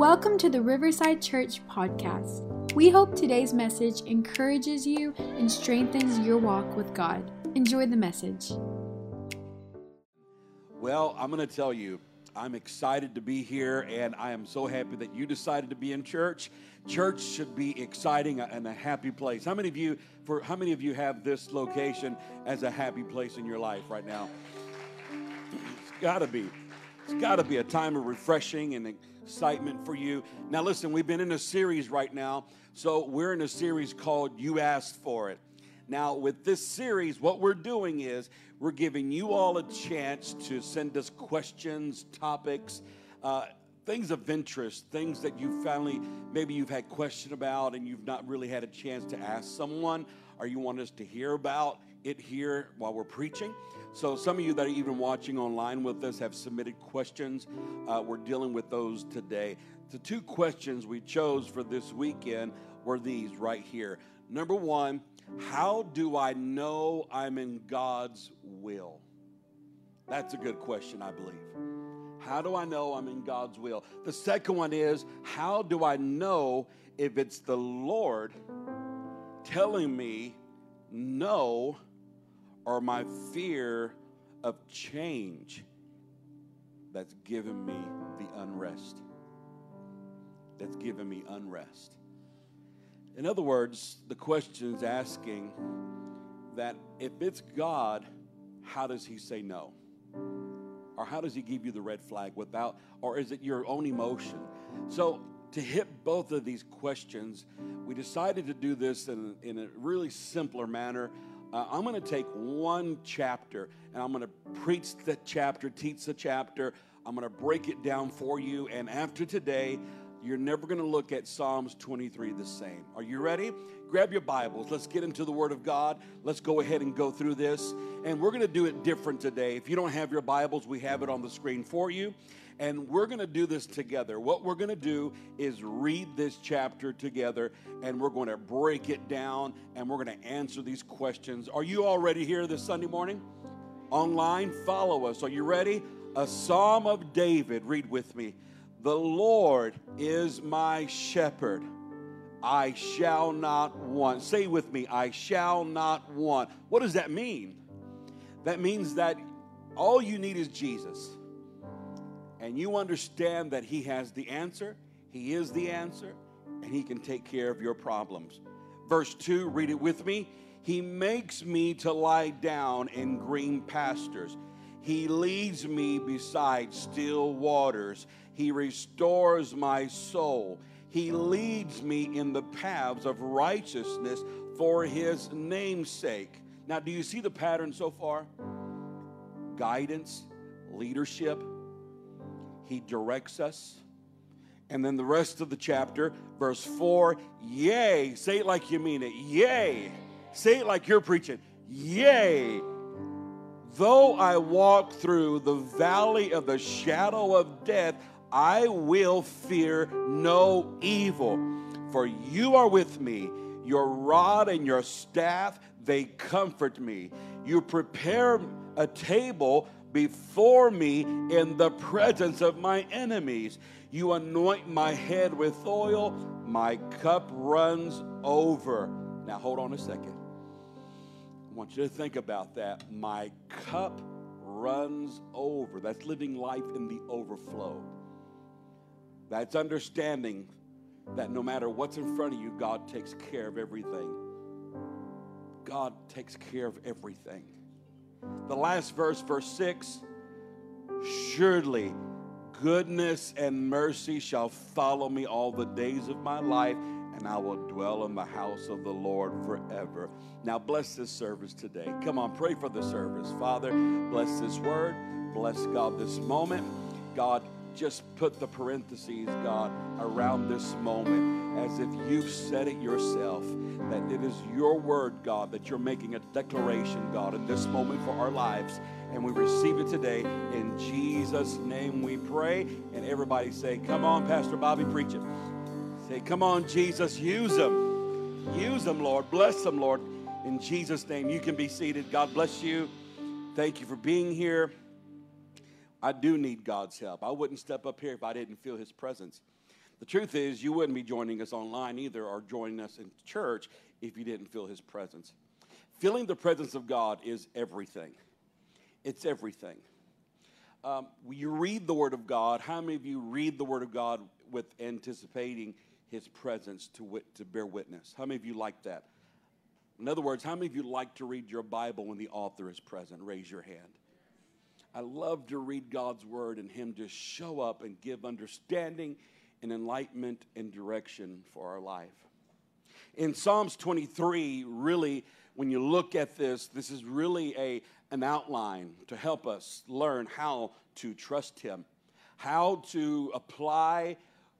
Welcome to the Riverside Church podcast. We hope today's message encourages you and strengthens your walk with God. Enjoy the message. Well, I'm going to tell you, I'm excited to be here, and I am so happy that you decided to be in church. Church should be exciting and a happy place. How many of you, for how many of you have this location as a happy place in your life right now? It's got to be. It's got to be a time of refreshing and excitement for you. Now, listen, we've been in a series right now. So, we're in a series called You Asked For It. Now, with this series, what we're doing is we're giving you all a chance to send us questions, topics, uh, things of interest, things that you finally maybe you've had question about and you've not really had a chance to ask someone, or you want us to hear about it here while we're preaching. So, some of you that are even watching online with us have submitted questions. Uh, we're dealing with those today. The two questions we chose for this weekend were these right here. Number one, how do I know I'm in God's will? That's a good question, I believe. How do I know I'm in God's will? The second one is, how do I know if it's the Lord telling me no or my fear of change that's given me the unrest. That's given me unrest. In other words, the question is asking that if it's God, how does He say no? Or how does He give you the red flag without, or is it your own emotion? So, to hit both of these questions, we decided to do this in, in a really simpler manner. Uh, I'm going to take one chapter and I'm going to preach the chapter, teach the chapter. I'm going to break it down for you. And after today, you're never going to look at Psalms 23 the same. Are you ready? Grab your Bibles. Let's get into the Word of God. Let's go ahead and go through this. And we're going to do it different today. If you don't have your Bibles, we have it on the screen for you and we're going to do this together. What we're going to do is read this chapter together, and we're going to break it down, and we're going to answer these questions. Are you already here this Sunday morning? Online, follow us. Are you ready? A Psalm of David. Read with me. The Lord is my shepherd. I shall not want. Say with me, I shall not want. What does that mean? That means that all you need is Jesus and you understand that He has the answer, He is the answer, and He can take care of your problems. Verse 2, read it with me. He makes me to lie down in green pastures. He leads me beside still waters. He restores my soul. He leads me in the paths of righteousness for his name's sake. Now, do you see the pattern so far? Guidance, leadership, he directs us. And then the rest of the chapter, verse 4, yay, Say it like you mean it. yay, Say it like you're preaching. yay. Though I walk through the valley of the shadow of death, I will fear no evil. For you are with me. Your rod and your staff, they comfort me. You prepare a table before me in the presence of my enemies. You anoint my head with oil, my cup runs over. Now, hold on a second. I want you to think about that. My cup runs over. That's living life in the overflow. That's understanding that no matter what's in front of you, God takes care of everything. God takes care of everything. The last verse, verse 6 Surely goodness and mercy shall follow me all the days of my life, and I will dwell in the house of the Lord forever. Now, bless this service today. Come on, pray for the service. Father, bless this word. Bless God this moment. God, just put the parentheses, God, around this moment as if you've said it yourself. That it is your word, God, that you're making a declaration, God, in this moment for our lives. And we receive it today. In Jesus' name we pray. And everybody say, Come on, Pastor Bobby, preach it. Say, Come on, Jesus, use them. Use them, Lord. Bless them, Lord. In Jesus' name, you can be seated. God bless you. Thank you for being here. I do need God's help. I wouldn't step up here if I didn't feel His presence. The truth is, you wouldn't be joining us online either or joining us in church if you didn't feel His presence. Feeling the presence of God is everything. It's everything. Um, you read the Word of God. How many of you read the Word of God with anticipating His presence to, wit- to bear witness? How many of you like that? In other words, how many of you like to read your Bible when the author is present? Raise your hand. I love to read God's Word and Him just show up and give understanding and enlightenment and direction for our life. In Psalms 23, really, when you look at this, this is really a, an outline to help us learn how to trust Him, how to apply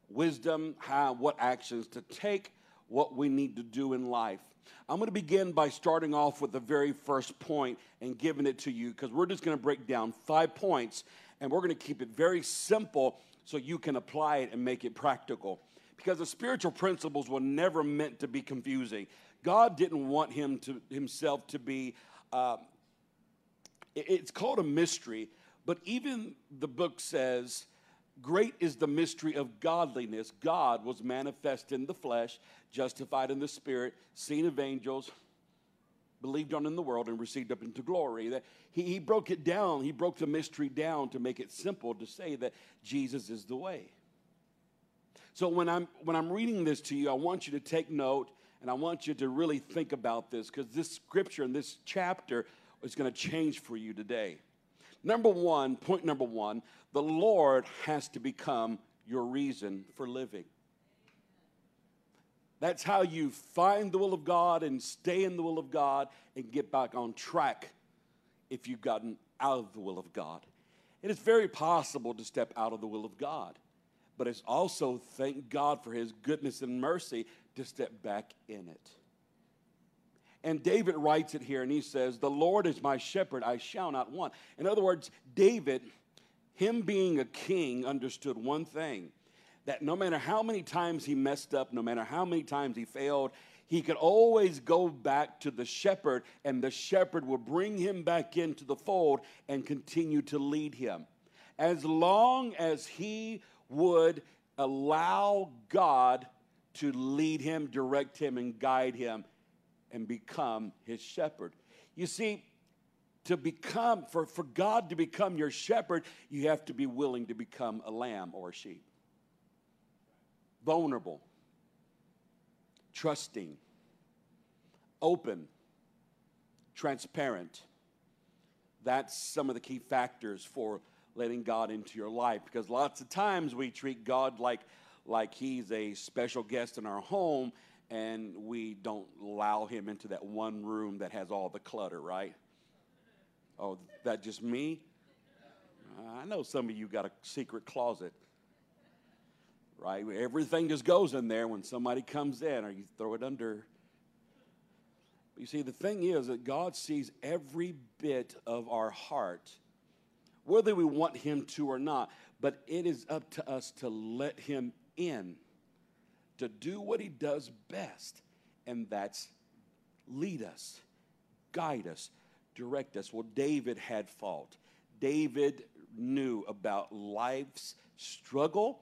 wisdom, how, what actions to take, what we need to do in life. I'm going to begin by starting off with the very first point and giving it to you because we're just going to break down five points and we're going to keep it very simple so you can apply it and make it practical. Because the spiritual principles were never meant to be confusing. God didn't want him to himself to be. Uh, it's called a mystery, but even the book says, "Great is the mystery of godliness. God was manifest in the flesh, justified in the spirit, seen of angels." believed on in the world and received up into glory. That he, he broke it down, he broke the mystery down to make it simple to say that Jesus is the way. So when I'm when I'm reading this to you, I want you to take note and I want you to really think about this because this scripture and this chapter is going to change for you today. Number one, point number one, the Lord has to become your reason for living. That's how you find the will of God and stay in the will of God and get back on track if you've gotten out of the will of God. It is very possible to step out of the will of God, but it's also, thank God for his goodness and mercy, to step back in it. And David writes it here and he says, The Lord is my shepherd, I shall not want. In other words, David, him being a king, understood one thing that no matter how many times he messed up, no matter how many times he failed, he could always go back to the shepherd, and the shepherd would bring him back into the fold and continue to lead him. As long as he would allow God to lead him, direct him, and guide him, and become his shepherd. You see, to become, for, for God to become your shepherd, you have to be willing to become a lamb or a sheep vulnerable, trusting, open, transparent. That's some of the key factors for letting God into your life because lots of times we treat God like like he's a special guest in our home and we don't allow him into that one room that has all the clutter, right? Oh, that just me? I know some of you got a secret closet right? Everything just goes in there when somebody comes in or you throw it under. But you see, the thing is that God sees every bit of our heart, whether we want Him to or not, but it is up to us to let Him in, to do what He does best, and that's lead us, guide us, direct us. Well, David had fault. David knew about life's struggle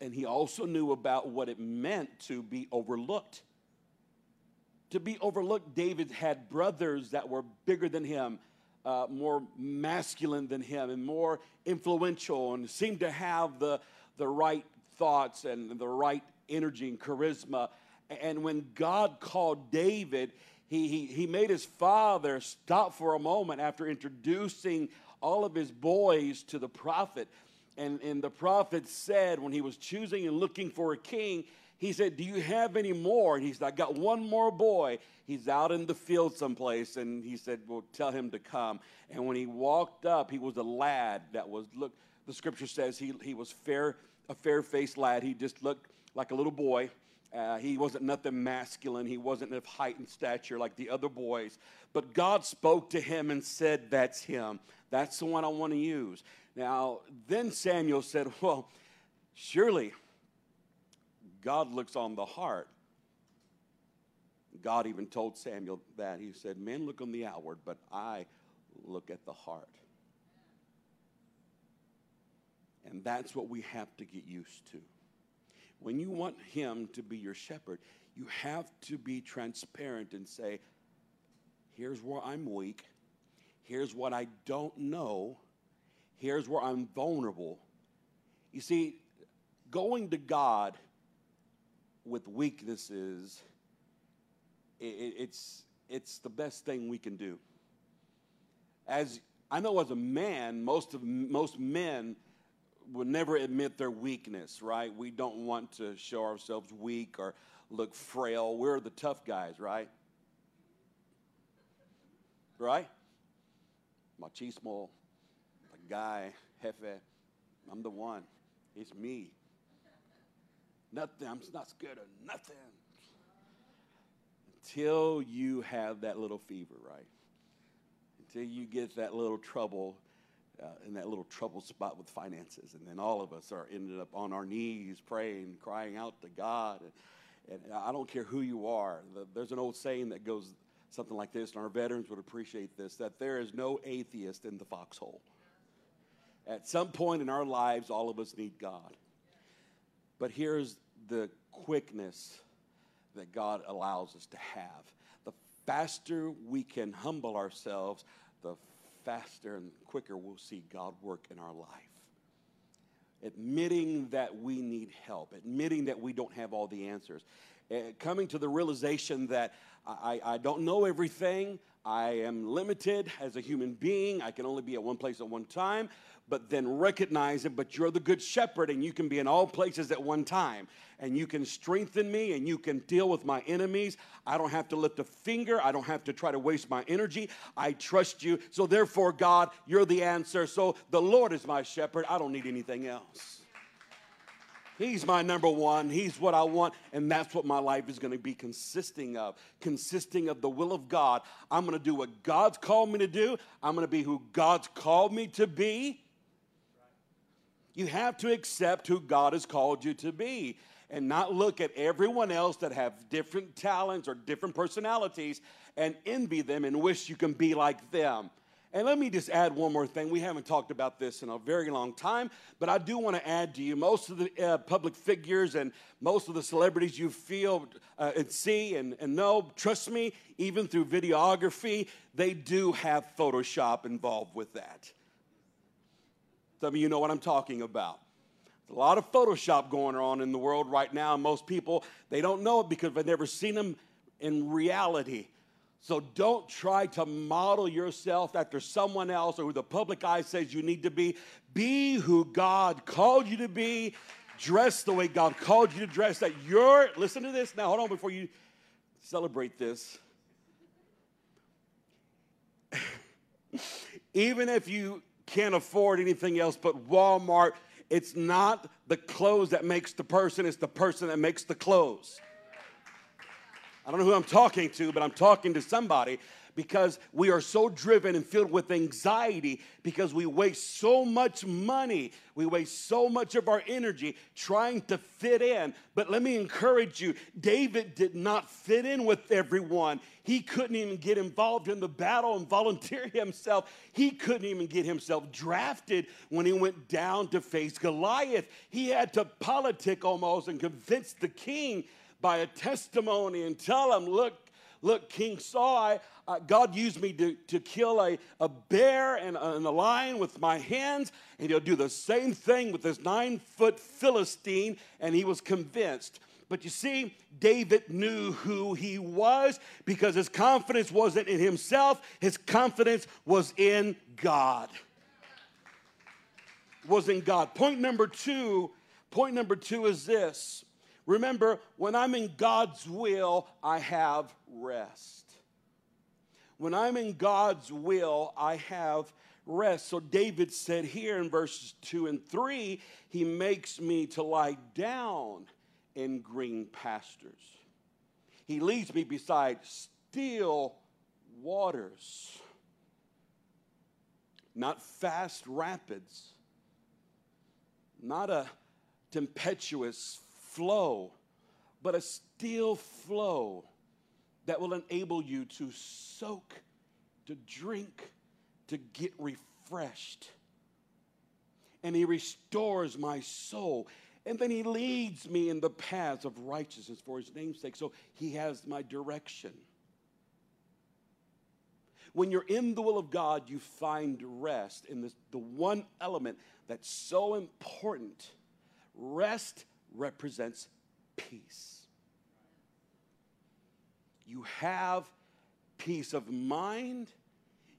and he also knew about what it meant to be overlooked. To be overlooked, David had brothers that were bigger than him, uh, more masculine than him, and more influential, and seemed to have the, the right thoughts and the right energy and charisma. And when God called David, he, he, he made his father stop for a moment after introducing all of his boys to the prophet and, and the prophet said, when he was choosing and looking for a king, he said, Do you have any more? And he said, I got one more boy. He's out in the field someplace. And he said, Well, tell him to come. And when he walked up, he was a lad that was, look, the scripture says he, he was fair, a fair faced lad. He just looked like a little boy. Uh, he wasn't nothing masculine. He wasn't of height and stature like the other boys. But God spoke to him and said, That's him. That's the one I want to use. Now, then Samuel said, Well, surely God looks on the heart. God even told Samuel that. He said, Men look on the outward, but I look at the heart. And that's what we have to get used to. when you want Him to be your shepherd, you have to be transparent and say, here's where I'm weak, here's what I don't know, here's where I'm vulnerable. You see, going to God with weaknesses, it's, it's the best thing we can do. As I know as a man, most of most men would never admit their weakness, right? We don't want to show ourselves weak or look frail. We're the tough guys, right? Right? Machismo, the guy, jefe, I'm the one. It's me. Nothing, I'm not scared of nothing. Until you have that little fever, right? Until you get that little trouble uh, in that little trouble spot with finances. And then all of us are ended up on our knees praying, crying out to God. And, and I don't care who you are. The, there's an old saying that goes something like this, and our veterans would appreciate this that there is no atheist in the foxhole. At some point in our lives, all of us need God. But here's the quickness that God allows us to have. The faster we can humble ourselves, the faster and quicker we'll see God work in our life. Admitting that we need help, admitting that we don't have all the answers, uh, coming to the realization that I, I don't know everything, I am limited as a human being, I can only be at one place at one time, but then recognize it. But you're the good shepherd, and you can be in all places at one time. And you can strengthen me, and you can deal with my enemies. I don't have to lift a finger. I don't have to try to waste my energy. I trust you. So, therefore, God, you're the answer. So, the Lord is my shepherd. I don't need anything else. He's my number one. He's what I want. And that's what my life is going to be consisting of. Consisting of the will of God. I'm going to do what God's called me to do. I'm going to be who God's called me to be. You have to accept who God has called you to be and not look at everyone else that have different talents or different personalities and envy them and wish you can be like them. And let me just add one more thing. We haven't talked about this in a very long time, but I do want to add to you most of the uh, public figures and most of the celebrities you feel uh, and see and, and know, trust me, even through videography, they do have Photoshop involved with that. Some of you know what I'm talking about. There's a lot of Photoshop going on in the world right now, and most people, they don't know it because they've never seen them in reality. So don't try to model yourself after someone else or who the public eye says you need to be. Be who God called you to be. Dress the way God called you to dress. That you're, listen to this now, hold on before you celebrate this. Even if you can't afford anything else but Walmart. It's not the clothes that makes the person, it's the person that makes the clothes. I don't know who I'm talking to, but I'm talking to somebody because we are so driven and filled with anxiety because we waste so much money. We waste so much of our energy trying to fit in. But let me encourage you David did not fit in with everyone. He couldn't even get involved in the battle and volunteer himself. He couldn't even get himself drafted when he went down to face Goliath. He had to politic almost and convince the king by a testimony and tell him, look, look, King Saul, I, uh, God used me to, to kill a, a bear and a, and a lion with my hands, and he'll do the same thing with this nine foot Philistine, and he was convinced. But you see, David knew who he was because his confidence wasn't in himself, his confidence was in God. Was in God. Point number two, point number two is this. Remember, when I'm in God's will, I have rest. When I'm in God's will, I have rest. So David said here in verses 2 and 3, He makes me to lie down in green pastures. He leads me beside still waters, not fast rapids, not a tempestuous flow, but a still flow that will enable you to soak, to drink, to get refreshed. And He restores my soul. And then he leads me in the paths of righteousness for his name's sake. So he has my direction. When you're in the will of God, you find rest in this, the one element that's so important. Rest represents peace. You have peace of mind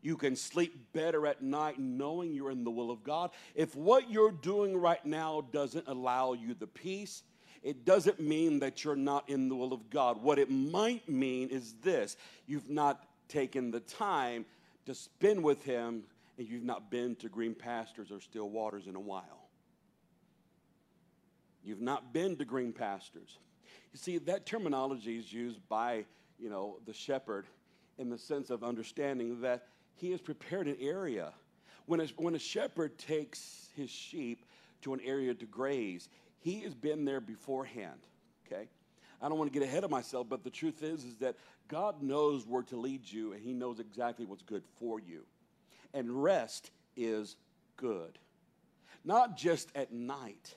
you can sleep better at night knowing you're in the will of God. If what you're doing right now doesn't allow you the peace, it doesn't mean that you're not in the will of God. What it might mean is this you've not taken the time to spend with Him, and you've not been to green pastures or still waters in a while. You've not been to green pastures. You see, that terminology is used by, you know, the shepherd in the sense of understanding that he has prepared an area. When a, when a shepherd takes his sheep to an area to graze, he has been there beforehand, okay? I don't want to get ahead of myself, but the truth is, is that God knows where to lead you, and he knows exactly what's good for you. And rest is good. Not just at night,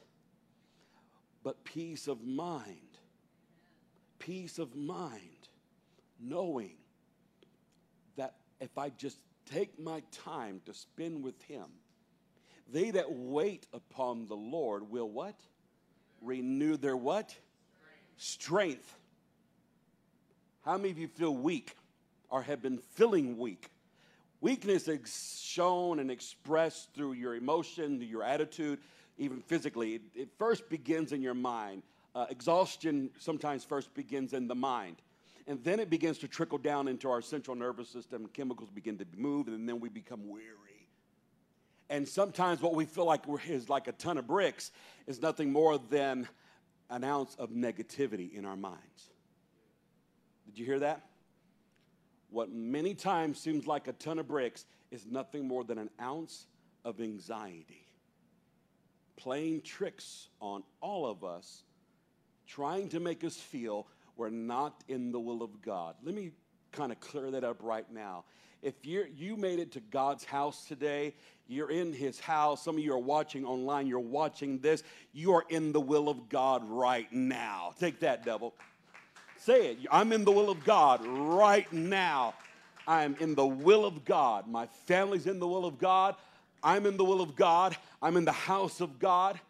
but peace of mind. Peace of mind, knowing that if I just take my time to spend with him. They that wait upon the Lord will what? Renew their what? Strength. How many of you feel weak or have been feeling weak? Weakness is shown and expressed through your emotion, your attitude, even physically. It, it first begins in your mind. Uh, exhaustion sometimes first begins in the mind and then it begins to trickle down into our central nervous system. Chemicals begin to move, and then we become weary. And sometimes what we feel like is like a ton of bricks is nothing more than an ounce of negativity in our minds. Did you hear that? What many times seems like a ton of bricks is nothing more than an ounce of anxiety. Playing tricks on all of us, trying to make us feel we're not in the will of God. Let me kind of clear that up right now. If you you made it to God's house today, you're in his house. Some of you are watching online, you're watching this. You are in the will of God right now. Take that, devil. Say it. I'm in the will of God right now. I am in the will of God. My family's in the will of God. I'm in the will of God. I'm in the house of God.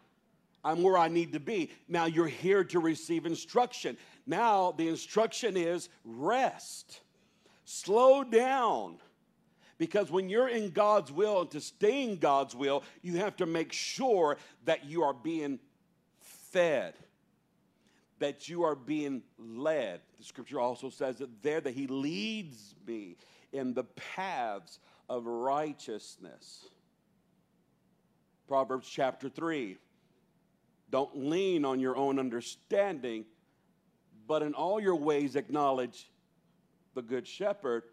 I'm where I need to be. Now you're here to receive instruction. Now the instruction is rest. Slow down. Because when you're in God's will and to stay in God's will, you have to make sure that you are being fed, that you are being led. The scripture also says that there that He leads me in the paths of righteousness. Proverbs chapter 3 don't lean on your own understanding, but in all your ways acknowledge the good shepherd,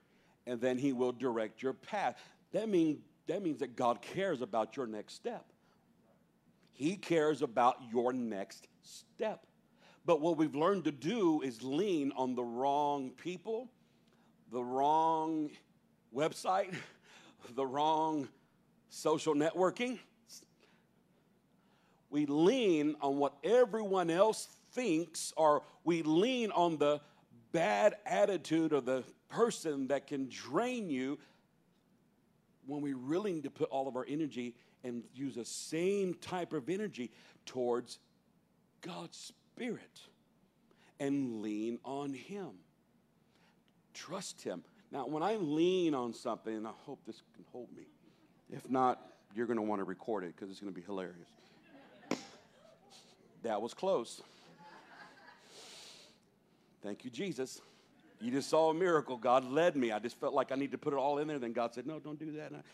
and then he will direct your path. That, mean, that means that God cares about your next step. He cares about your next step. But what we've learned to do is lean on the wrong people, the wrong website, the wrong social networking, we lean on what everyone else thinks, or we lean on the bad attitude of the person that can drain you when we really need to put all of our energy and use the same type of energy towards God's Spirit and lean on Him. Trust Him. Now, when I lean on something, and I hope this can hold me, if not, you're going to want to record it because it's going to be hilarious. That was close. Thank you, Jesus. You just saw a miracle. God led me. I just felt like I need to put it all in there. Then God said, No, don't do that.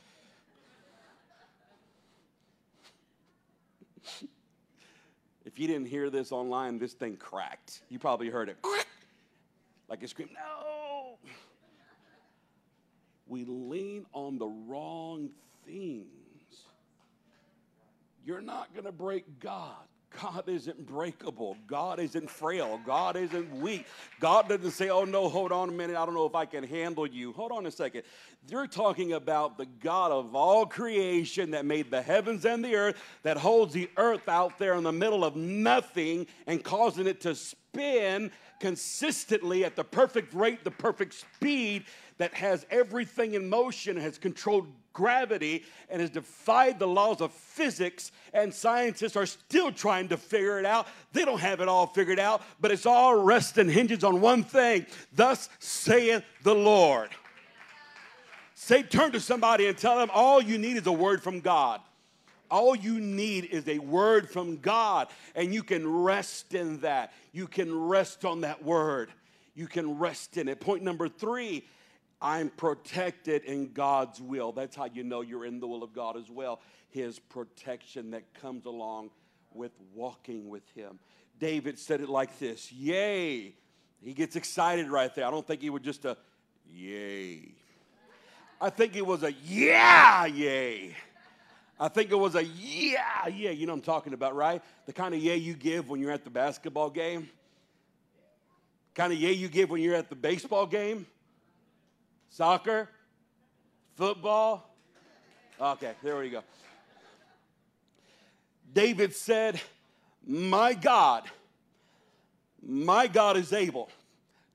if you didn't hear this online, this thing cracked. You probably heard it like it screamed, No. We lean on the wrong things. You're not going to break God. God isn't breakable. God isn't frail. God isn't weak. God doesn't say, oh no, hold on a minute. I don't know if I can handle you. Hold on a second. You're talking about the God of all creation that made the heavens and the earth, that holds the earth out there in the middle of nothing and causing it to spin consistently at the perfect rate, the perfect speed, that has everything in motion, has controlled gravity and has defied the laws of physics, and scientists are still trying to figure it out. They don't have it all figured out, but it's all rests and hinges on one thing. Thus saith the Lord. Say, turn to somebody and tell them all you need is a word from God. All you need is a word from God, and you can rest in that. You can rest on that word. You can rest in it. Point number three I'm protected in God's will. That's how you know you're in the will of God as well. His protection that comes along with walking with Him. David said it like this Yay. He gets excited right there. I don't think he would just a yay. I think it was a yeah, yay. I think it was a yeah, yeah. You know what I'm talking about, right? The kind of yay you give when you're at the basketball game. Kind of yay you give when you're at the baseball game. Soccer? Football? Okay, there we go. David said, My God, my God is able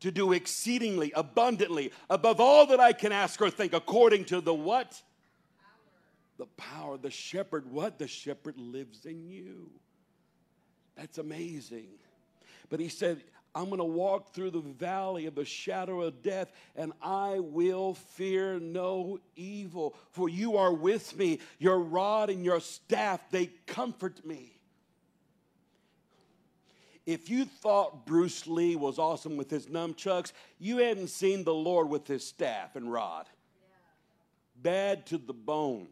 to do exceedingly abundantly above all that I can ask or think, according to the what? The power. The shepherd, what? The shepherd lives in you. That's amazing. But he said, I'm going to walk through the valley of the shadow of death, and I will fear no evil. For you are with me. Your rod and your staff, they comfort me. If you thought Bruce Lee was awesome with his nunchucks, you hadn't seen the Lord with his staff and rod. Bad to the bone.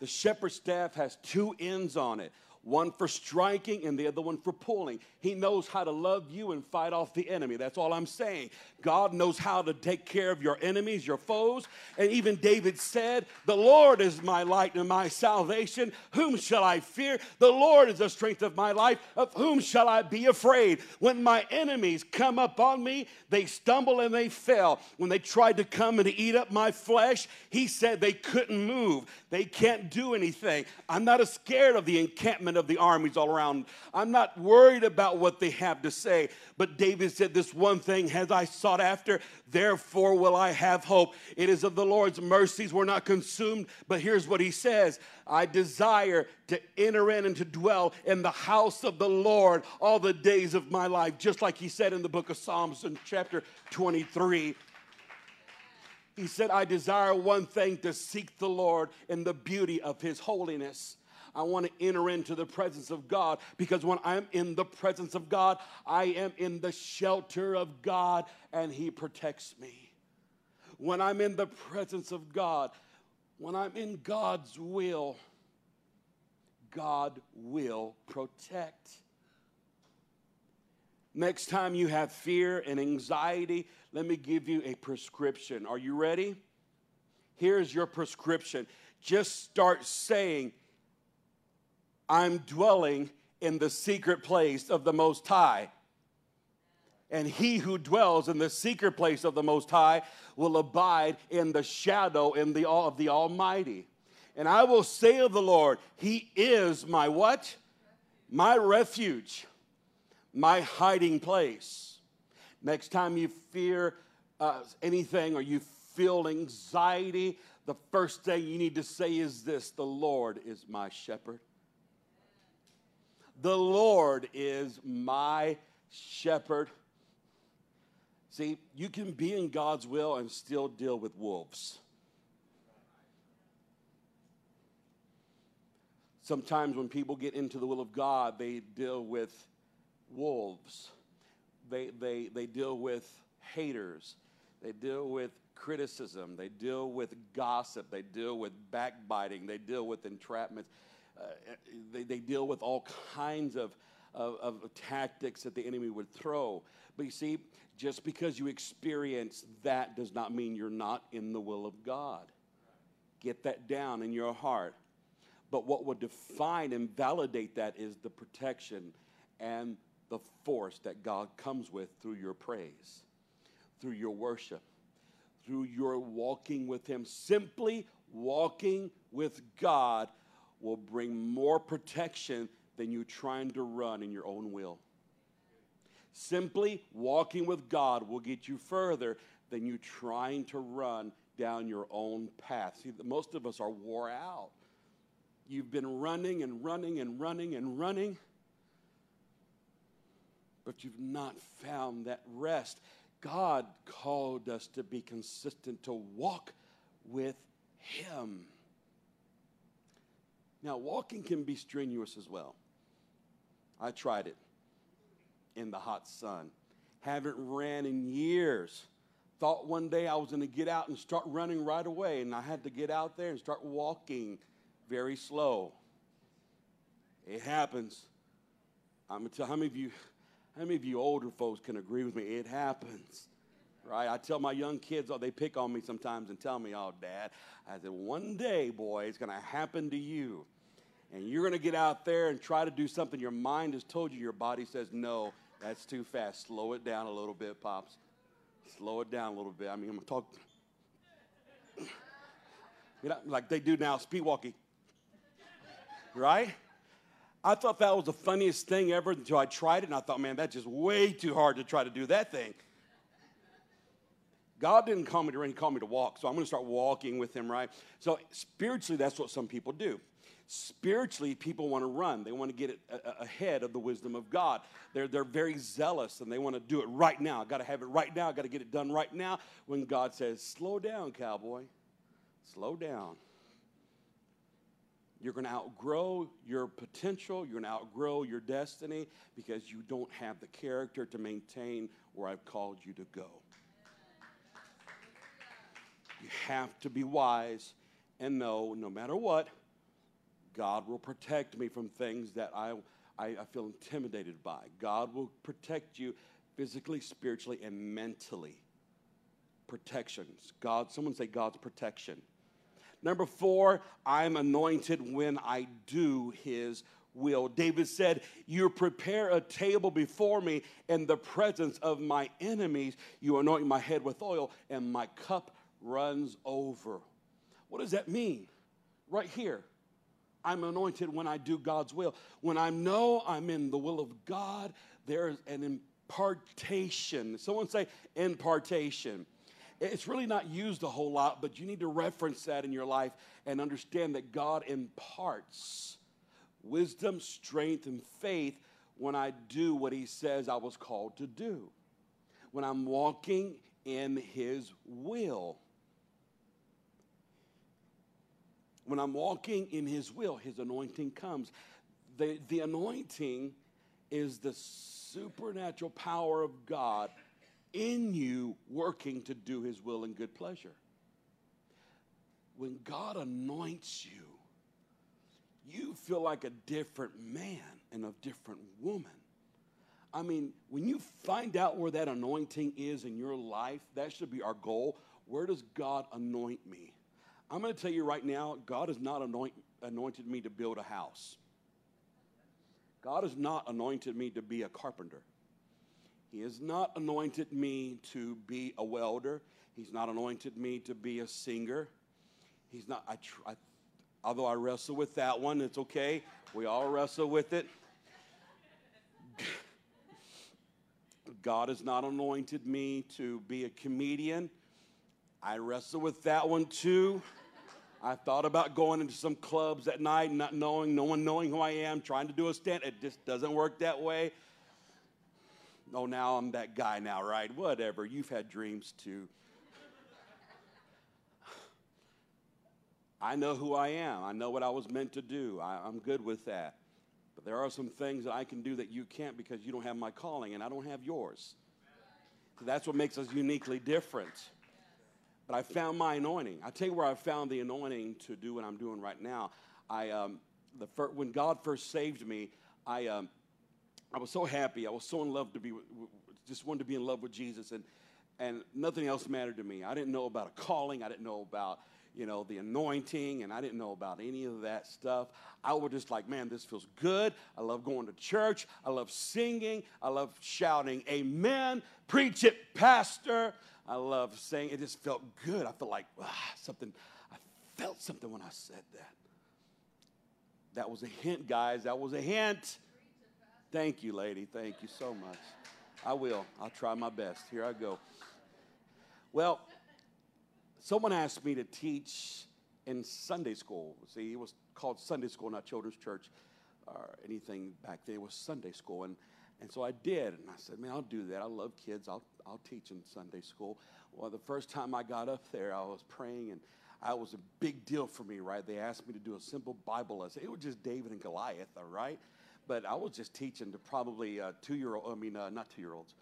The shepherd's staff has two ends on it one for striking and the other one for pulling. He knows how to love you and fight off the enemy. That's all I'm saying. God knows how to take care of your enemies, your foes. And even David said, The Lord is my light and my salvation. Whom shall I fear? The Lord is the strength of my life. Of whom shall I be afraid? When my enemies come upon me, they stumble and they fell. When they tried to come and eat up my flesh, he said they couldn't move. They can't do anything. I'm not as scared of the encampment of the armies all around. I'm not worried about what they have to say. But David said, This one thing has I sought after, therefore will I have hope. It is of the Lord's mercies we're not consumed. But here's what he says I desire to enter in and to dwell in the house of the Lord all the days of my life, just like he said in the book of Psalms in chapter 23. He said, I desire one thing to seek the Lord in the beauty of his holiness. I want to enter into the presence of God because when I'm in the presence of God, I am in the shelter of God and He protects me. When I'm in the presence of God, when I'm in God's will, God will protect. Next time you have fear and anxiety, let me give you a prescription. Are you ready? Here's your prescription. Just start saying, I'm dwelling in the secret place of the Most High. And he who dwells in the secret place of the Most High will abide in the shadow in the, of the Almighty. And I will say of the Lord, He is my what? My refuge, my hiding place. Next time you fear uh, anything or you feel anxiety, the first thing you need to say is this The Lord is my shepherd. The Lord is my shepherd. See, you can be in God's will and still deal with wolves. Sometimes when people get into the will of God, they deal with wolves. They, they, they deal with haters. They deal with criticism. They deal with gossip. They deal with backbiting. They deal with entrapments. Uh, they, they deal with all kinds of, of, of tactics that the enemy would throw. But you see, just because you experience that does not mean you're not in the will of God. Get that down in your heart. But what would define and validate that is the protection and the force that God comes with through your praise, through your worship, through your walking with Him. Simply walking with God will bring more protection than you trying to run in your own will. Simply walking with God will get you further than you trying to run down your own path. See, most of us are wore out. You've been running and running and running and running, but you've not found that rest. God called us to be consistent, to walk with Him. Now, walking can be strenuous as well. I tried it in the hot sun. Haven't ran in years. Thought one day I was going to get out and start running right away, and I had to get out there and start walking very slow. It happens. I'm gonna tell how many of you, how many of you older folks can agree with me? It happens, right? I tell my young kids, oh, they pick on me sometimes and tell me, "Oh, Dad," I said, "One day, boy, it's gonna happen to you." And you're going to get out there and try to do something your mind has told you, your body says, no, that's too fast. Slow it down a little bit, Pops. Slow it down a little bit. I mean, I'm going to talk. You know, like they do now, speed walking. Right? I thought that was the funniest thing ever until I tried it, and I thought, man, that's just way too hard to try to do that thing. God didn't call me to run, He called me to walk, so I'm going to start walking with Him, right? So spiritually, that's what some people do. Spiritually, people want to run. They want to get ahead of the wisdom of God. They're, they're very zealous and they want to do it right now. I got to have it right now. I got to get it done right now. When God says, slow down, cowboy, slow down. You're going to outgrow your potential. You're going to outgrow your destiny because you don't have the character to maintain where I've called you to go. You have to be wise and know no matter what, God will protect me from things that I, I, I feel intimidated by. God will protect you physically, spiritually, and mentally. Protections. God, someone say God's protection. Number four, I'm anointed when I do his will. David said, You prepare a table before me in the presence of my enemies. You anoint my head with oil, and my cup runs over. What does that mean? Right here. I'm anointed when I do God's will. When I know I'm in the will of God, there's an impartation. Someone say impartation. It's really not used a whole lot, but you need to reference that in your life and understand that God imparts wisdom, strength, and faith when I do what He says I was called to do. When I'm walking in His will. When I'm walking in His will, His anointing comes. The, the anointing is the supernatural power of God in you working to do His will and good pleasure. When God anoints you, you feel like a different man and a different woman. I mean, when you find out where that anointing is in your life, that should be our goal. Where does God anoint me? I'm going to tell you right now, God has not anoint, anointed me to build a house. God has not anointed me to be a carpenter. He has not anointed me to be a welder. He's not anointed me to be a singer. He's not, I, I, although I wrestle with that one, it's okay. We all wrestle with it. God has not anointed me to be a comedian. I wrestled with that one too. I thought about going into some clubs at night, not knowing, no one knowing who I am, trying to do a stand. It just doesn't work that way. Oh, now I'm that guy now, right? Whatever. You've had dreams too. I know who I am. I know what I was meant to do. I, am good with that. But there are some things that I can do that you can't because you don't have my calling and I don't have yours. So that's what makes us uniquely different. But I found my anointing. I tell you where I found the anointing to do what I'm doing right now. I um, the fir- when God first saved me, I um, I was so happy. I was so in love to be just wanted to be in love with Jesus, and and nothing else mattered to me. I didn't know about a calling. I didn't know about you know, the anointing, and I didn't know about any of that stuff. I was just like, man, this feels good. I love going to church. I love singing. I love shouting, Amen. Preach it, Pastor. I love saying it just felt good. I felt like ah, something, I felt something when I said that. That was a hint, guys. That was a hint. Thank you, lady. Thank you so much. I will. I'll try my best. Here I go. Well, someone asked me to teach in Sunday school. See, it was called Sunday school, not children's church or anything back then. It was Sunday school. And, and so I did. And I said, man, I'll do that. I love kids. I'll, I'll teach in Sunday school. Well, the first time I got up there, I was praying and I was a big deal for me, right? They asked me to do a simple Bible lesson. It was just David and Goliath, all right? But I was just teaching to probably uh, two year old, I mean, uh, not two year olds.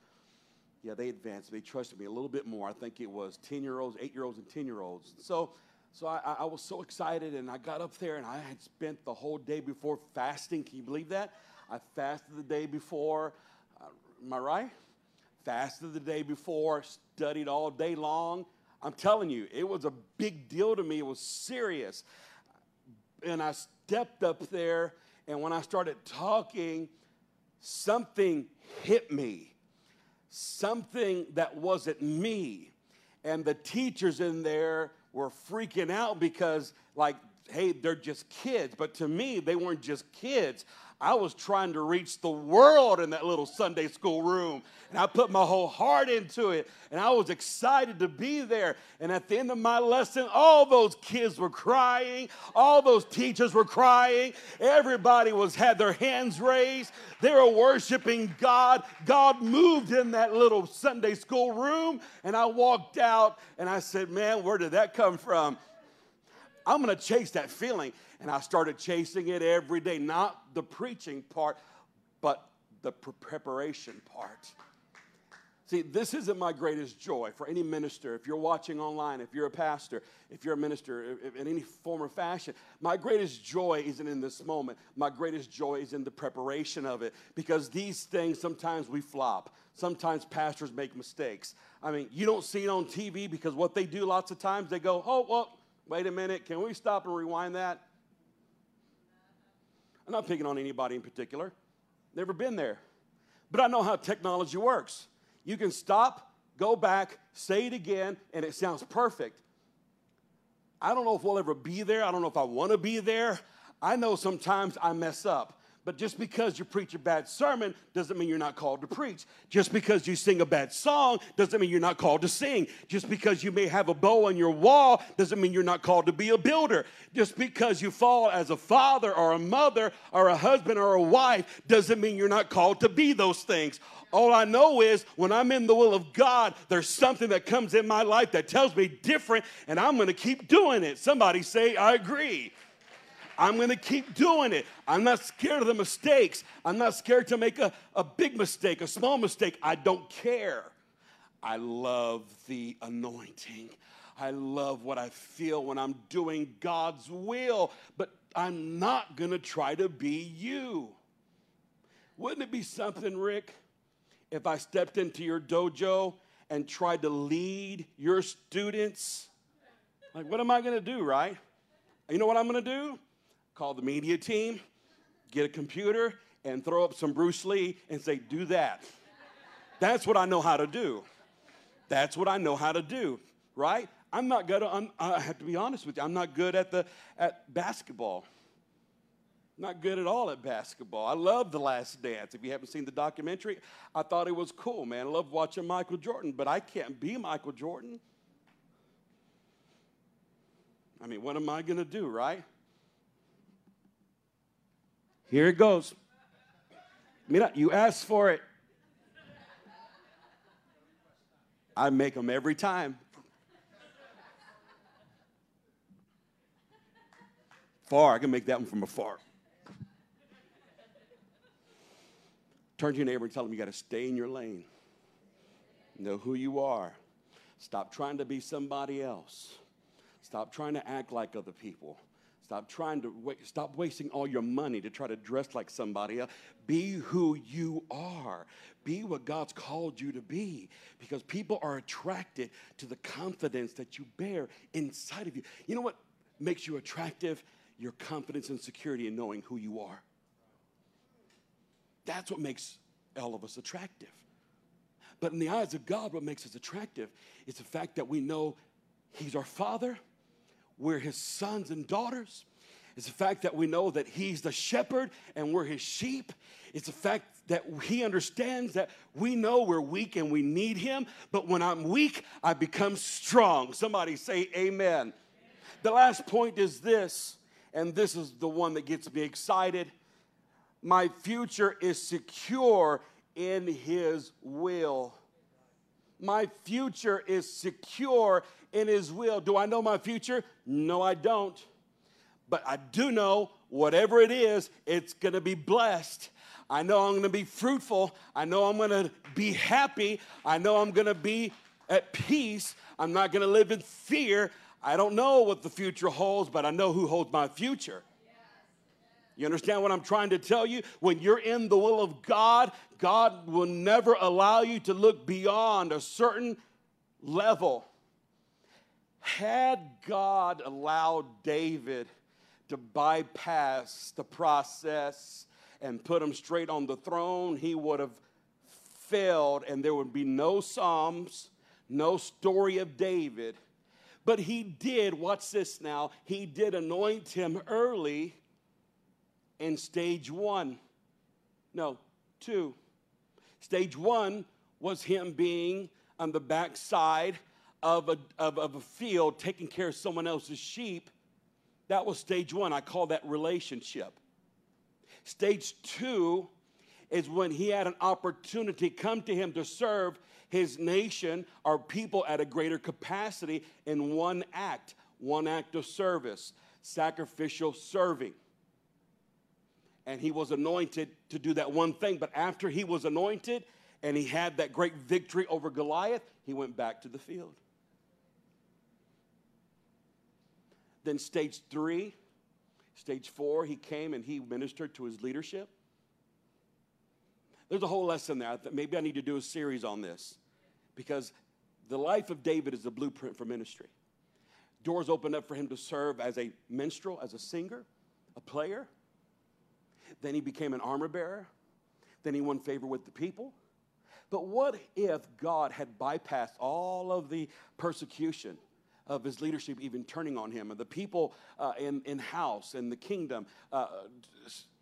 Yeah, they advanced. They trusted me a little bit more. I think it was 10 year olds, eight year olds, and 10 year olds. So, so I, I, was so excited, and I got up there, and I had spent the whole day before fasting. Can you believe that? I fasted the day before. Uh, am I right? Fasted the day before, studied all day long. I'm telling you, it was a big deal to me. It was serious. And I stepped up there, and when I started talking, something hit me. Something that wasn't me. And the teachers in there were freaking out because, like, hey, they're just kids. But to me, they weren't just kids. I was trying to reach the world in that little Sunday school room. And I put my whole heart into it. And I was excited to be there. And at the end of my lesson, all those kids were crying. All those teachers were crying. Everybody was had their hands raised. They were worshiping God. God moved in that little Sunday school room. And I walked out and I said, Man, where did that come from? I'm going to chase that feeling. And I started chasing it every day, not the preaching part, but the preparation part. See, this isn't my greatest joy for any minister. If you're watching online, if you're a pastor, if you're a minister in any form or fashion, my greatest joy isn't in this moment. My greatest joy is in the preparation of it because these things sometimes we flop. Sometimes pastors make mistakes. I mean, you don't see it on TV because what they do lots of times, they go, oh, well, wait a minute, can we stop and rewind that? I'm not picking on anybody in particular, never been there. But I know how technology works. You can stop, go back, say it again, and it sounds perfect. I don't know if we'll ever be there. I don't know if I want to be there. I know sometimes I mess up. But just because you preach a bad sermon doesn't mean you're not called to preach. Just because you sing a bad song doesn't mean you're not called to sing. Just because you may have a bow on your wall doesn't mean you're not called to be a builder. Just because you fall as a father or a mother or a husband or a wife doesn't mean you're not called to be those things. All I know is when I'm in the will of God, there's something that comes in my life that tells me different, and I'm going to keep doing it. Somebody say, I agree. I'm to keep doing it. I'm not scared of the mistakes. I'm not scared to make a, a big mistake, a small mistake. I don't care. I love the anointing. I love what I feel when I'm doing God's will, but I'm not to try to be you. Wouldn't it be something, Rick, if I stepped into your dojo and tried to lead your students? Like, what am I to do, right? You know what I'm to do? Call the media team, get a computer, and throw up some Bruce Lee and say, do that. That's what I know how to do. That's what I know how to do, right? I'm not good, I'm, I have to be honest with you, I'm not good at, the, at basketball. Not good at all at basketball. I love The Last Dance. If you haven't seen the documentary, I thought it was cool, man. I love watching Michael Jordan, but I can't be Michael Jordan. I mean, what am I going to do, right? Here it goes. Mira, you asked for it. I make them every time. Far, I can make that one from afar. Turn to your neighbor and tell them you got to stay in your lane. Know who you are. Stop trying to be somebody else. Stop trying to act like other people. Stop trying to wa- stop wasting all your money to try to dress like somebody else. Be who you are. Be what God's called you to be because people are attracted to the confidence that you bear inside of you. You know what makes you attractive? Your confidence and security in knowing who you are. That's what makes all of us attractive. But in the eyes of God, what makes us attractive is the fact that we know He's our Father, we're His sons and daughters. It's the fact that we know that He's the shepherd and we're His sheep. It's the fact that He understands that we know we're weak and we need Him, but when I'm weak, I become strong. Somebody say, Amen. The last point is this, and this is the one that gets me excited. My future is secure in His will. My future is secure in His will. Do I know my future? No, I don't. But I do know whatever it is, it's gonna be blessed. I know I'm gonna be fruitful. I know I'm gonna be happy. I know I'm gonna be at peace. I'm not gonna live in fear. I don't know what the future holds, but I know who holds my future. You understand what I'm trying to tell you? When you're in the will of God, God will never allow you to look beyond a certain level. Had God allowed David to bypass the process and put him straight on the throne, he would have failed and there would be no Psalms, no story of David. But he did, watch this now, he did anoint him early in stage one. No, two. Stage one was him being on the backside of a, of, of a field taking care of someone else's sheep. That was stage one. I call that relationship. Stage two is when he had an opportunity come to him to serve his nation or people at a greater capacity in one act, one act of service, sacrificial serving. And he was anointed to do that one thing. But after he was anointed and he had that great victory over Goliath, he went back to the field. Then, stage three, stage four, he came and he ministered to his leadership. There's a whole lesson there. that Maybe I need to do a series on this because the life of David is the blueprint for ministry. Doors opened up for him to serve as a minstrel, as a singer, a player. Then he became an armor bearer. Then he won favor with the people. But what if God had bypassed all of the persecution of his leadership, even turning on him, and the people uh, in, in house and the kingdom, uh,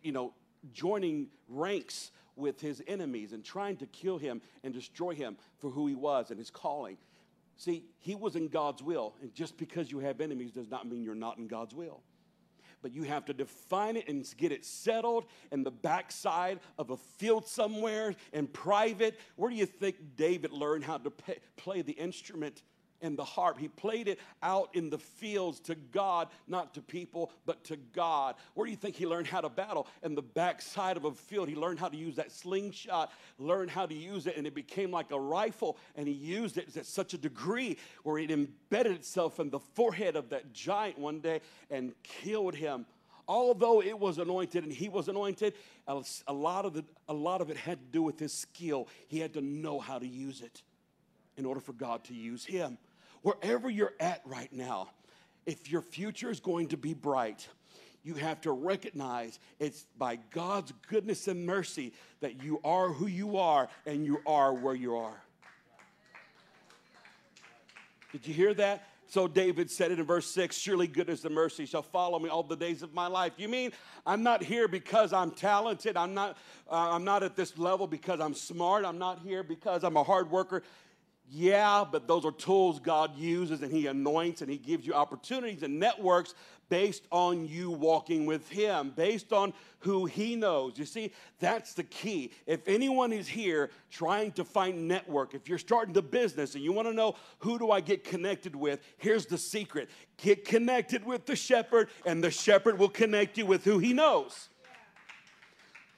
you know, joining ranks with his enemies and trying to kill him and destroy him for who he was and his calling? See, he was in God's will, and just because you have enemies does not mean you're not in God's will but you have to define it and get it settled in the backside of a field somewhere in private. Where do you think David learned how to pay, play the instrument and the harp? He played it out in the fields to God, not to people, but to God. Where do you think he learned how to battle? In the backside of a field. He learned how to use that slingshot, learned how to use it, and it became like a rifle, and he used it at such a degree where it embedded itself in the forehead of that giant one day and killed him although it was anointed and he was anointed, a lot of, the, a lot of it had to do with his skill. He had to know how to use it in order for God to use him. Wherever you're at right now, if your future is going to be bright, you have to recognize it's by God's goodness and mercy that you are who you are and you are where you are. Did you hear that? So David said it in verse 6 Surely goodness and mercy shall follow me all the days of my life. You mean I'm not here because I'm talented? I'm not, uh, I'm not at this level because I'm smart. I'm not here because I'm a hard worker. Yeah, but those are tools God uses and He anoints and He gives you opportunities and networks based on you walking with Him, based on who He knows. You see, that's the key. If anyone is here trying to find network, if you're starting the business and you want to know who do I get connected with, here's the secret get connected with the shepherd, and the shepherd will connect you with who He knows.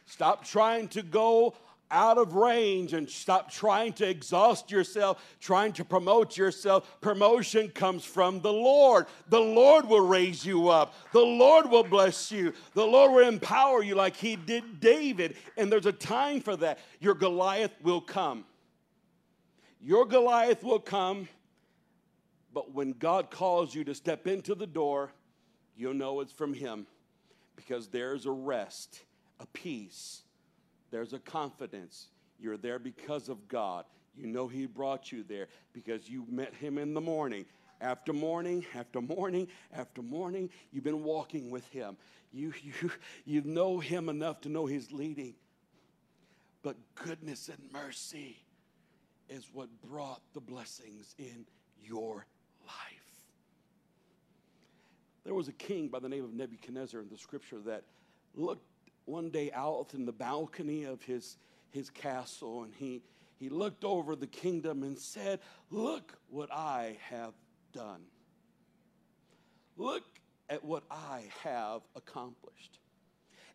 Stop trying to go out of range and stop trying to exhaust yourself, trying to promote yourself. Promotion comes from the Lord. The Lord will raise you up, the Lord will bless you, the Lord will empower you like He did David. And there's a time for that. Your Goliath will come. Your Goliath will come, but when God calls you to step into the door, you'll know it's from Him because there's a rest, a peace there's a confidence. You're there because of God. You know He brought you there because you met Him in the morning. After morning, after morning, after morning, you've been walking with Him. You, you, you know Him enough to know He's leading. But goodness and mercy is what brought the blessings in your life. There was a king by the name of Nebuchadnezzar in the scripture that looked one day out in the balcony of his, his castle and he, he looked over the kingdom and said, Look what I have done. Look at what I have accomplished.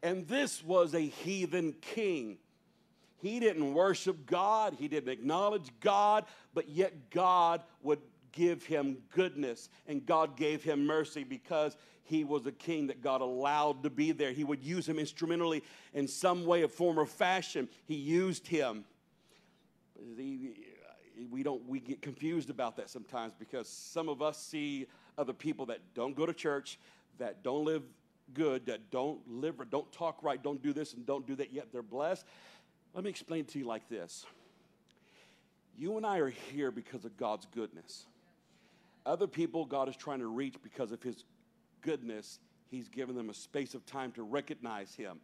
And this was a heathen king. He didn't worship God, he didn't acknowledge God, but yet God would give him goodness and God gave him mercy because he was a king that God allowed to be there. He would use him instrumentally in some way, a form or fashion. He used him. We don't we get confused about that sometimes because some of us see other people that don't go to church, that don't live good, that don't live or don't talk right, don't do this and don't do that, yet they're blessed. Let me explain to you like this. You and I are here because of God's goodness. Other people God is trying to reach because of his goodness, He's given them a space of time to recognize Him.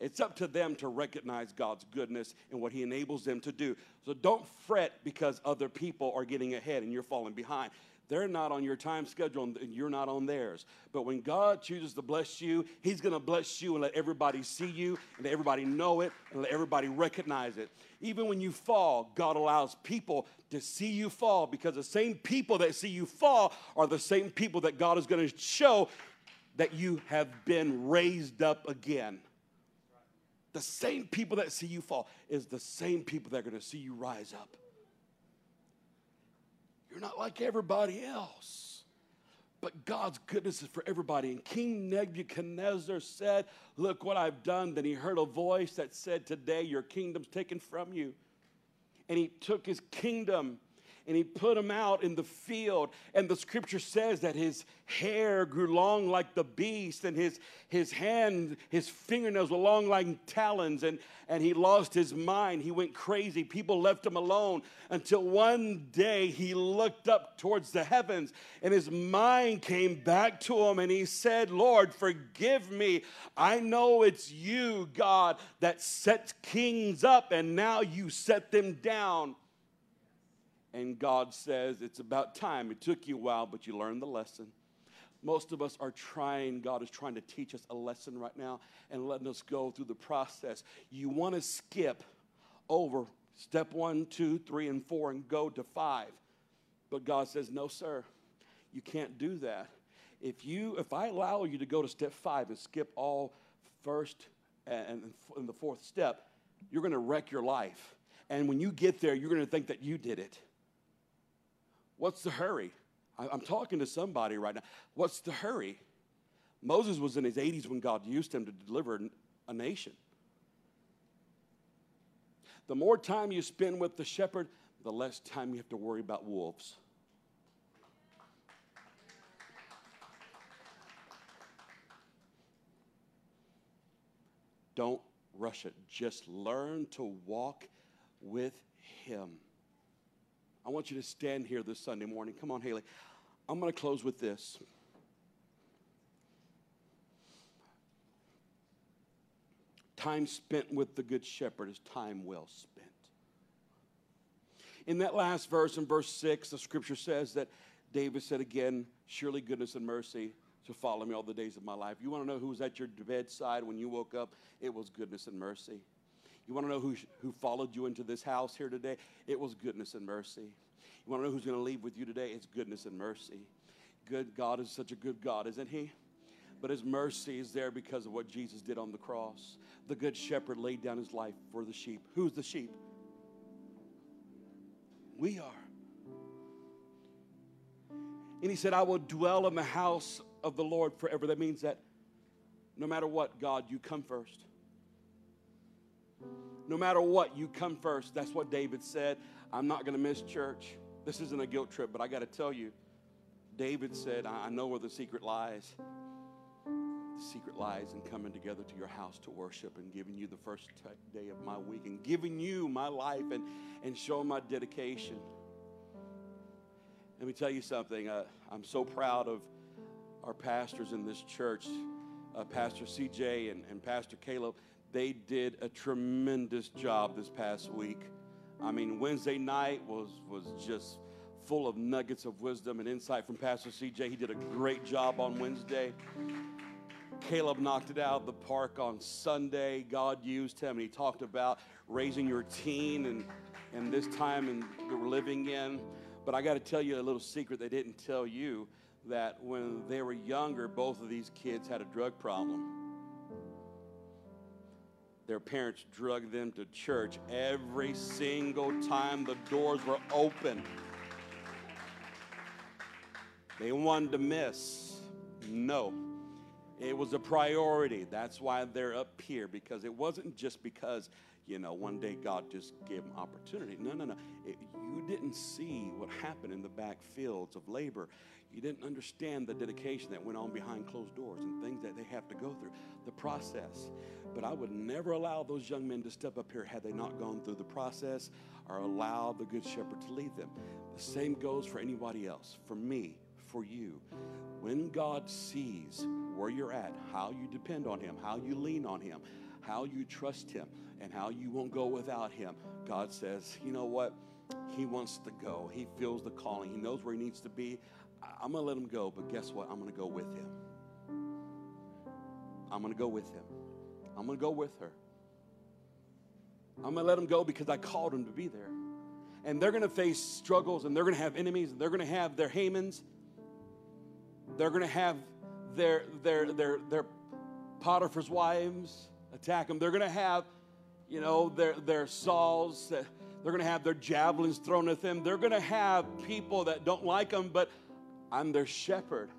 It's up to them to recognize God's goodness and what He enables them to do. So don't fret because other people are getting ahead and you're falling behind. They're not on your time schedule and you're not on theirs. But when God chooses to bless you, He's going to bless you and let everybody see you and let everybody know it and let everybody recognize it. Even when you fall, God allows people to see you fall because the same people that see you fall are the same people that God is going to show that you have been raised up again. The same people that see you fall is the same people that are going to see you rise up. You're not like everybody else. But God's goodness is for everybody. And King Nebuchadnezzar said, Look what I've done. Then he heard a voice that said, Today your kingdom's taken from you. And he took his kingdom and he put him out in the field. And the scripture says that his hair grew long like the beast, and his, his hand, his fingernails were long like talons, and, and he lost his mind. He went crazy. People left him alone until one day he looked up towards the heavens, and his mind came back to him, and he said, Lord, forgive me. I know it's you, God, that sets kings up, and now you set them down. And God says, It's about time. It took you a while, but you learned the lesson. Most of us are trying, God is trying to teach us a lesson right now and letting us go through the process. You want to skip over step one, two, three, and four and go to five. But God says, No, sir, you can't do that. If you if I allow you to go to step five and skip all first and, and the fourth step, you're going to wreck your life. And when you get there, you're going to think that you did it. What's the hurry? I'm talking to somebody right now. What's the hurry? Moses was in his 80s when God used him to deliver a nation. The more time you spend with the shepherd, the less time you have to worry about wolves. Don't rush it. Just learn to walk with him. I want you to stand here this Sunday morning. Come on, Haley. I'm going to close with this. Time spent with the Good Shepherd is time well spent. In that last verse, in verse 6, the scripture says that David said again, Surely goodness and mercy shall follow me all the days of my life. You want to know who was at your bedside when you woke up? It was goodness and mercy. You want to know who, who followed you into this house here today? It was goodness and mercy. You want to know who's going to leave with you today? It's goodness and mercy. Good God is such a good God, isn't He? But his mercy is there because of what Jesus did on the cross. The good shepherd laid down his life for the sheep. Who's the sheep? We are. And he said, I will dwell in the house of the Lord forever. That means that no matter what, God, you come first. No matter what, you come first. That's what David said. I'm not going to miss church. This isn't a guilt trip, but I got to tell you, David said, I know where the secret lies. The secret lies in coming together to your house to worship and giving you the first day of my week and giving you my life and, and showing my dedication. Let me tell you something. Uh, I'm so proud of our pastors in this church, uh, Pastor CJ and, and Pastor Caleb. They did a tremendous job this past week. I mean, Wednesday night was, was just full of nuggets of wisdom and insight from Pastor CJ. He did a great job on Wednesday. Caleb knocked it out of the park on Sunday. God used him, and he talked about raising your teen and, and this time and we're living in. But I got to tell you a little secret they didn't tell you that when they were younger, both of these kids had a drug problem. Their parents drugged them to church every single time the doors were open. They wanted to miss. No. It was a priority. That's why they're up here because it wasn't just because you know, one day God just gave them opportunity. No, no, no. It, you didn't see what happened in the back fields of labor. You didn't understand the dedication that went on behind closed doors and things that they have to go through, the process. But I would never allow those young men to step up here had they not gone through the process or allowed the Good Shepherd to lead them. The same goes for anybody else, for me, for you. When God sees where you're at, how you depend on Him, how you lean on Him, how you trust Him, and how you won't go without Him, God says, you know what? He wants to go. He feels the calling. He knows where he needs to be. I'm going to let him go, but guess what? I'm going to go with him. I'm going to go with him. I'm going to go with her. I'm going to let him go because I called him to be there. And they're going to face struggles and they're going to have enemies and they're going to have their Hamans. They're going to have their, their, their, their Potiphar's wives attack them. They're going to have, you know, their, their Sauls. They're going to have their javelins thrown at them. They're going to have people that don't like them, but I'm their shepherd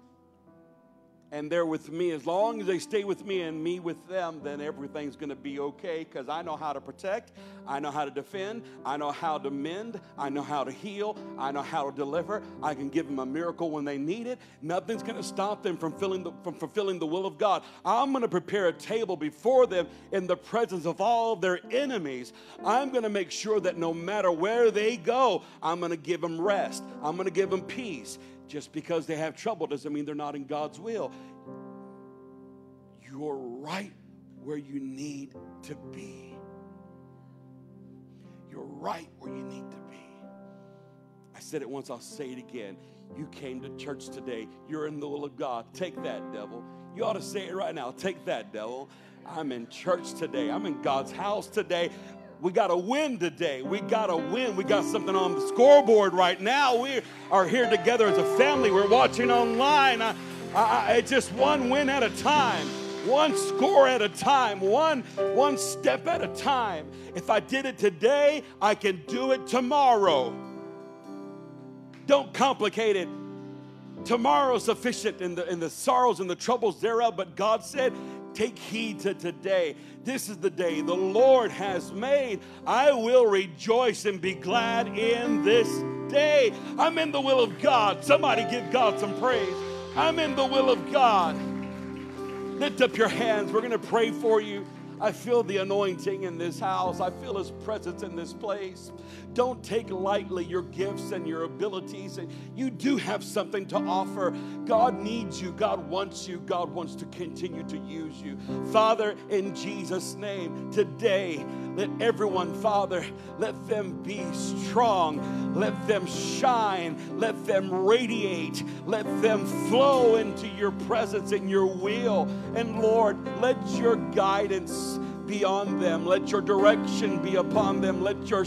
and they're with me. As long as they stay with me and me with them, then everything's going to be okay because I know how to protect, I know how to defend, I know how to mend, I know how to heal, I know how to deliver. I can give them a miracle when they need it. Nothing's going to stop them from, the, from fulfilling the will of God. I'm going to prepare a table before them in the presence of all their enemies. I'm going to make sure that no matter where they go, I'm going to give them rest, I'm going to give them peace. Just because they have trouble doesn't mean they're not in God's will. You're right where you need to be. You're right where you need to be. I said it once, I'll say it again. You came to church today. You're in the will of God. Take that, devil. You ought to say it right now. Take that, devil. I'm in church today. I'm in God's house today we got to win today. We got to win. We got something on the scoreboard right now. We are here together as a family. We're watching online. I, I, it's just one win at a time, one score at a time, one, one step at a time. If I did it today, I can do it tomorrow. Don't complicate it. Tomorrow is sufficient in the, in the sorrows and the troubles thereof, but God said, Take heed to today. This is the day the Lord has made. I will rejoice and be glad in this day. I'm in the will of God. Somebody give God some praise. I'm in the will of God. Lift up your hands. We're going to pray for you. I feel the anointing in this house. I feel his presence in this place. Don't take lightly your gifts and your abilities. And you do have something to offer. God needs you. God wants you. God wants to continue to use you. Father, in Jesus' name, today, let everyone, Father, let them be strong. Let them shine. Let them radiate. Let them flow into your presence and your will. And Lord, let your guidance be on them. Let your direction be upon them. Let your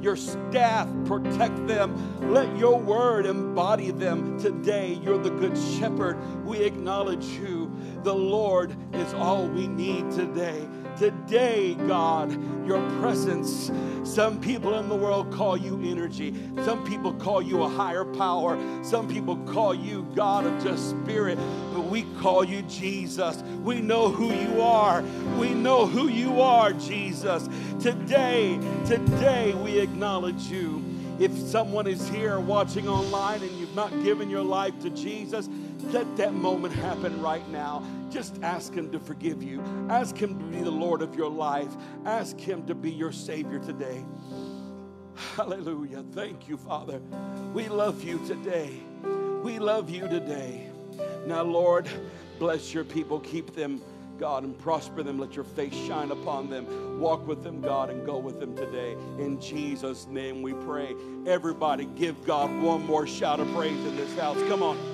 your staff protect them. Let your word embody them today. You're the good shepherd. We acknowledge you The Lord is all we need today. Today, God, your presence. Some people in the world call you energy. Some people call you a higher power. Some people call you God of just spirit. But we call you Jesus. We know who you are. We know who you are, Jesus. Today, today we acknowledge you. If someone is here watching online and you've not given your life to Jesus, let that moment happen right now. Just ask Him to forgive you. Ask Him to be the Lord of your life. Ask Him to be your Savior today. Hallelujah. Thank you, Father. We love you today. We love you today. Now, Lord, bless your people. Keep them, God, and prosper them. Let your face shine upon them. Walk with them, God, and go with them today. In Jesus' name we pray. Everybody, give God one more shout of praise in this house. Come on.